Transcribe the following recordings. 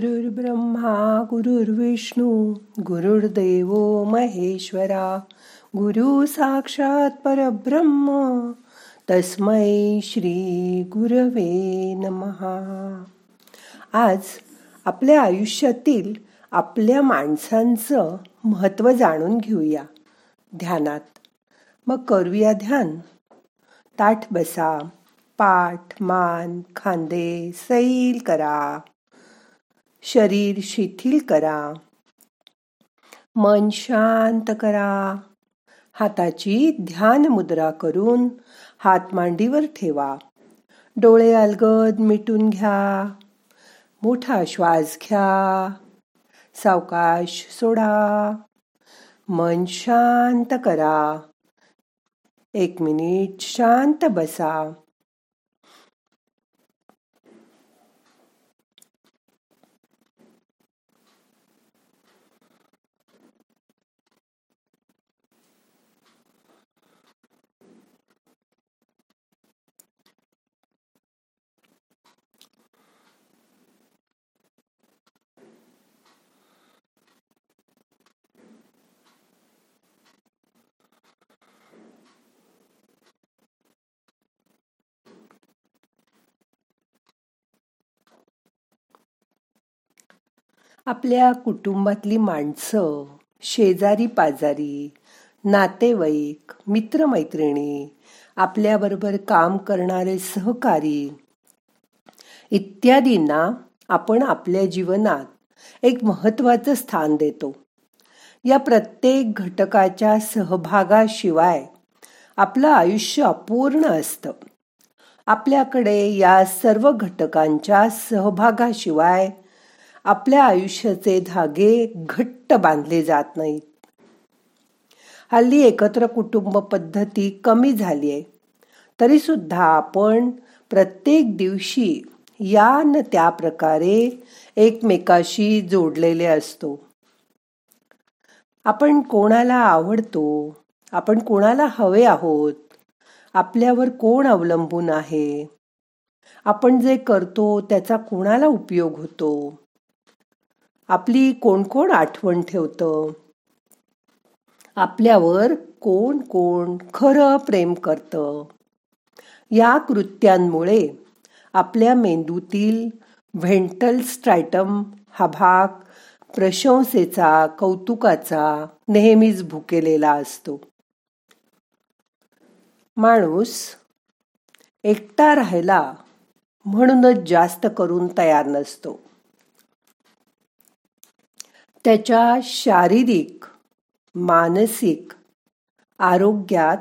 गुरुर्ब्रह्मा गुरुर्विष्णू गुरुर्देव महेश्वरा गुरु साक्षात परब्रह्म तस्मै श्री गुरवे नमहा आज आपल्या आयुष्यातील आपल्या माणसांचं महत्त्व जाणून घेऊया. ध्यानात. मग करूया ध्यान. ताठ बसा. पाठ मान खांदे सैल करा. शरीर शिथिल करा. मन शांत करा. हाताची ध्यान मुद्रा करून हात मांडीवर ठेवा. डोळे अलगद मिटून घ्या. मोठा श्वास घ्या. सावकाश सोडा. मन शांत करा. एक मिनिट शांत बसा. आपल्या कुटुंबातली माणसं शेजारी पाजारी नातेवाईक मित्रमैत्रिणी आपल्याबरोबर काम करणारे सहकारी इत्यादींना आपण आपल्या जीवनात एक महत्त्वाचं स्थान देतो. या प्रत्येक घटकाच्या सहभागाशिवाय आपलं आयुष्य अपूर्ण असतं. आपल्याकडे या सर्व घटकांच्या सहभागाशिवाय आपल्या आयुष्याचे धागे घट्ट बांधले जात नाहीत. हल्ली एकत्र कुटुंब पद्धती कमी झाली आहे. तरीसुद्धा आपण प्रत्येक दिवशी या न त्या प्रकारे एकमेकाशी जोडलेले असतो. आपण कोणाला आवडतो? आपण कोणाला हवे आहोत? आपल्यावर कोण अवलंबून आहे? आपण जे करतो त्याचा कोणाला उपयोग होतो? आपली कोण कोण आठवण ठेवतं? आपल्यावर कोण कोण खरं प्रेम करतं? या कृत्यांमुळे आपल्या मेंदूतील व्हेंटल स्ट्रायटम हा भाग प्रशंसेचा कौतुकाचा नेहमीच भुकेलेला असतो. माणूस एकटा राहायला म्हणूनच जास्त करून तयार नसतो. त्याच्या शारीरिक मानसिक आरोग्यात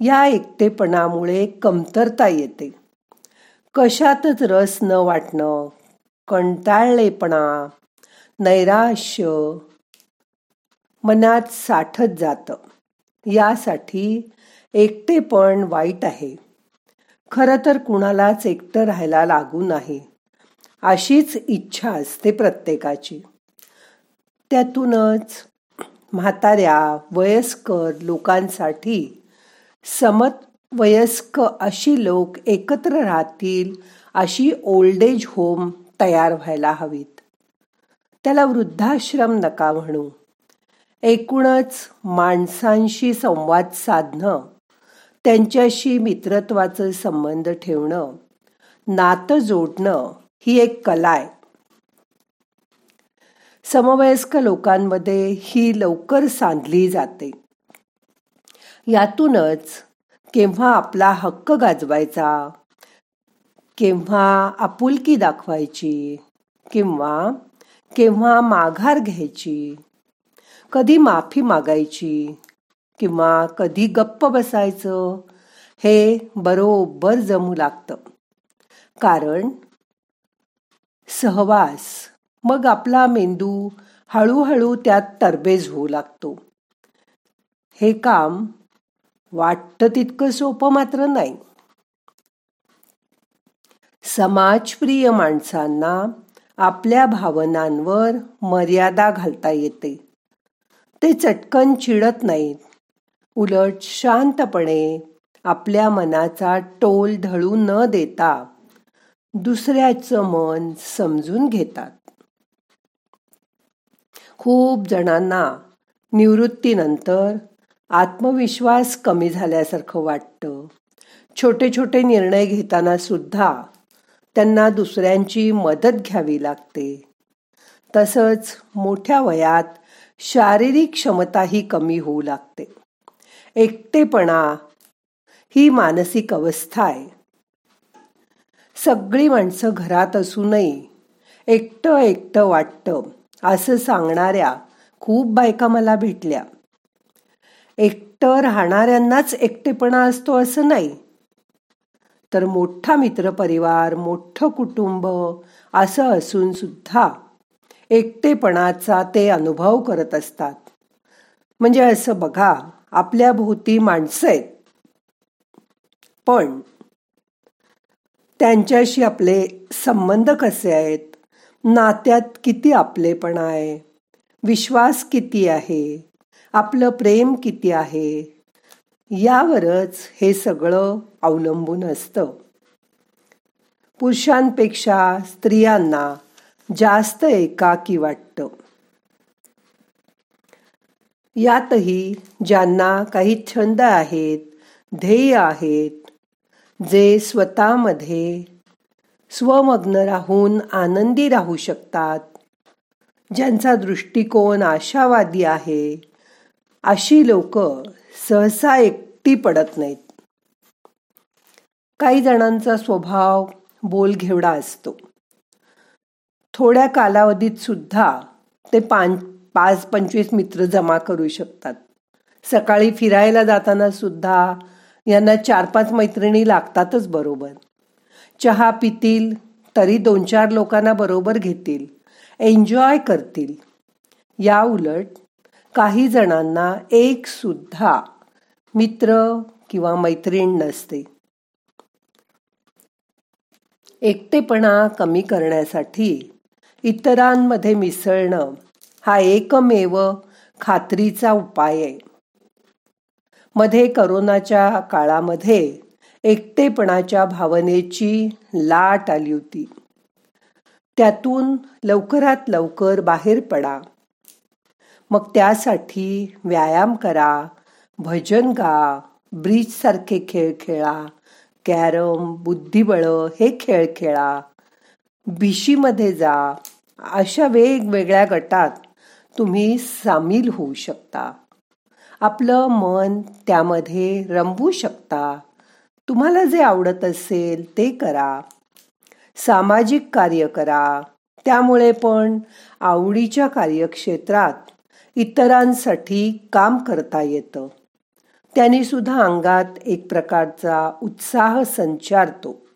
या एकटेपणामुळे कमतरता येते. कशातच रस न वाटणं कंटाळलेपणा नैराश्य मनात साठत जातं. यासाठी एकटेपण वाईट आहे. खरं तर कुणालाच एकटं राहायला लागू नाही. अशीच इच्छा असते प्रत्येकाची. त्यातूनच म्हाताऱ्या वयस्कर लोकांसाठी समत वयस्क अशी लोक एकत्र राहतील अशी ओल्ड एज होम तयार व्हायला हवीत. त्याला वृद्धाश्रम नका म्हणू. एकूणच माणसांशी संवाद साधणं त्यांच्याशी मित्रत्वाचं संबंध ठेवणं नातं जोडणं ही एक कला आहे. समवयस्क लोकांमध्ये ही लवकर सांधली जाते. यातूनच केव्हा आपला हक्क गाजवायचा केव्हा आपुलकी दाखवायची किंवा केव्हा माघार घ्यायची कधी माफी मागायची किंवा कधी गप्प बसायचं हे बरोबर जमू लागतं. कारण सहवास मग आपला मेंदू हळूहळू त्यात तरबेज होऊ लागतो. हे काम वाटतं तितकं सोपं मात्र नाही. समाजप्रिय माणसांना आपल्या भावनांवर मर्यादा घालता येते. ते चटकन चिडत नाहीत. उलट शांतपणे आपल्या मनाचा टोल ढळू न देता दुसऱ्याचं मन समजून घेतात. खूप जणांना निवृत्तीनंतर आत्मविश्वास कमी झाल्यासारखं वाटतं. छोटे छोटे निर्णय घेताना सुद्धा त्यांना दुसऱ्यांची मदत घ्यावी लागते. तसंच मोठ्या वयात शारीरिक क्षमताही कमी होऊ लागते. एकटेपणा ही मानसिक अवस्था आहे. सगळी माणसं घरात असूनही एकटं एकटं वाटतं. असं सांगणाऱ्या खूप बायका मला भेटल्या. एकटं राहणाऱ्यांनाच एकटेपणा असतो असं नाही. तर मोठा मित्रपरिवार मोठं कुटुंब असं असून सुद्धा एकटेपणाचा ते अनुभव करत असतात. म्हणजे असं बघा आपल्या भोवती माणसं आहेत. पण त्यांच्याशी आपले संबंध कसे आहेत? नात्यात किती आपलेपणा आहे? विश्वास किती आहे? आपलं प्रेम किती आहे? यावरच हे सगळं अवलंबून असतं. पुरुषांपेक्षा स्त्रियांना जास्त एकाकी वाटतं. यातही ज्यांना काही छंद आहेत ध्येय आहेत जे स्वतःमध्ये स्वमग्न राहून आनंदी राहू शकतात. ज्यांचा दृष्टिकोन आशावादी आहे अशी लोक सहसा एकटी पडत नाहीत. काही जणांचा स्वभाव बोलघेवडा असतो. थोड्या कालावधीत सुद्धा ते पाच पाच पंचवीस मित्र जमा करू शकतात. सकाळी फिरायला जाताना सुद्धा यांना चार पाच मैत्रिणी लागतातच बरोबर. चहा पितील तरी दोन चार लोकांना बरोबर घेतील. एन्जॉय करतील. या उलट काही जणांना एक सुद्धा मित्र किंवा मैत्रीण नसते. एकटेपणा कमी करण्यासाठी इतरांमध्ये मिसळणं हा एकमेव खात्रीचा उपाय आहे. मध्ये करोनाच्या काळामध्ये एकटेपणाच्या भावनेची लाट आली होती. त्यातून लवकरात लवकर बाहेर पडा. मग त्यासाठी व्यायाम करा भजन गा ब्रिज सारखे खेळ खेळा कॅरम बुद्धिबळ हे खेळ खेळा. भिशीमध्ये जा. अशा वेगवेगळ्या गटात तुम्ही सामील होऊ शकता. आपलं मन त्यामध्ये रमवू शकता. तुम्हाला जे आवडत असेल ते करा. सामाजिक कार्य करा. त्यामुळे पण आवडीच्या कार्यक्षेत्रात इतरांसाठी काम करता येतं. त्यांनी सुद्धा अंगात एक प्रकारचा उत्साह संचारतो.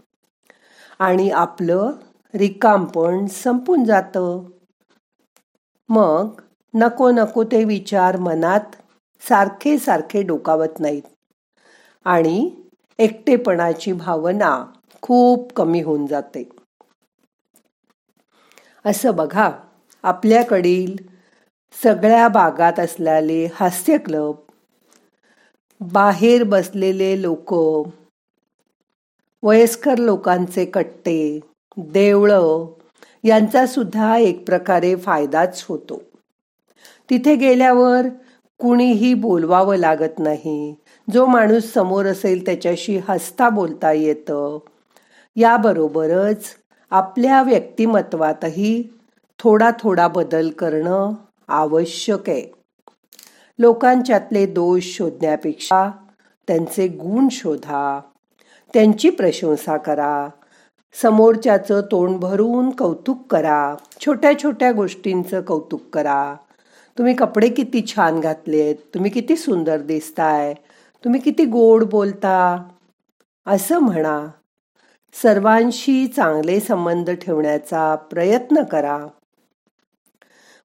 आणि आपलं रिकामपण संपून जातं. मग नको नको ते विचार मनात सारखे सारखे डोकावत नाहीत. आणि एकटेपणाची भावना खूप कमी होऊन जाते. असं बघा आपल्याकडील सगळ्या भागात असलेले हास्य क्लब बाहेर बसलेले लोक वयस्कर लोकांचे कट्टे देवळं यांचा सुद्धा एक प्रकारे फायदाच होतो. तिथे गेल्यावर कुणीही बोलवावं लागत नाही. जो माणूस समोर असेल त्याच्याशी हसता बोलता येतं. याबरोबरच आपल्या व्यक्तिमत्वातही थोडा थोडा बदल करणं आवश्यक आहे. लोकांच्यातले दोष शोधण्यापेक्षा त्यांचे गुण शोधा. त्यांची प्रशंसा करा. समोरच्याचं तोंड भरून कौतुक करा. छोट्या छोट्या गोष्टींचं कौतुक करा. तुम्ही कपडे किती छान घातलेत तुम्ही किती सुंदर दिसताय तुम्ही किती गोड बोलता असं म्हणा. सर्वांशी चांगले संबंध ठेवण्याचा प्रयत्न करा.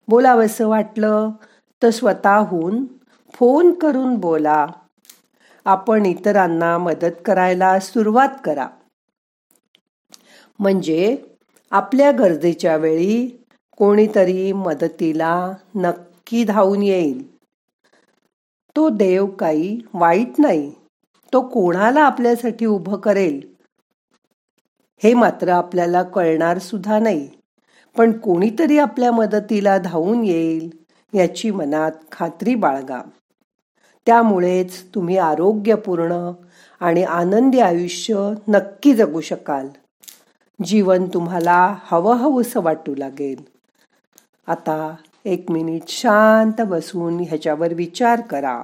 बोलावंसं वाटलं तर स्वतःहून फोन करून बोला. आपण इतरांना मदत करायला सुरुवात करा. म्हणजे आपल्या गरजेच्या वेळी कोणीतरी मदतीला नक्की धावून येईल. तो देव काही वाईट नाही. तो कोणाला आपल्यासाठी उभं करेल? हे मात्र आपल्याला कळणार सुद्धा नाही. पण कोणीतरी आपल्या मदतीला धावून येईल याची मनात खात्री बाळगा. त्यामुळेच तुम्ही आरोग्यपूर्ण आणि आनंदी आयुष्य नक्की जगू शकाल. जीवन तुम्हाला हवं हवंसं वाटू लागेल. आता एक मिनिट शांत बसून ह्याच्यावर विचार करा.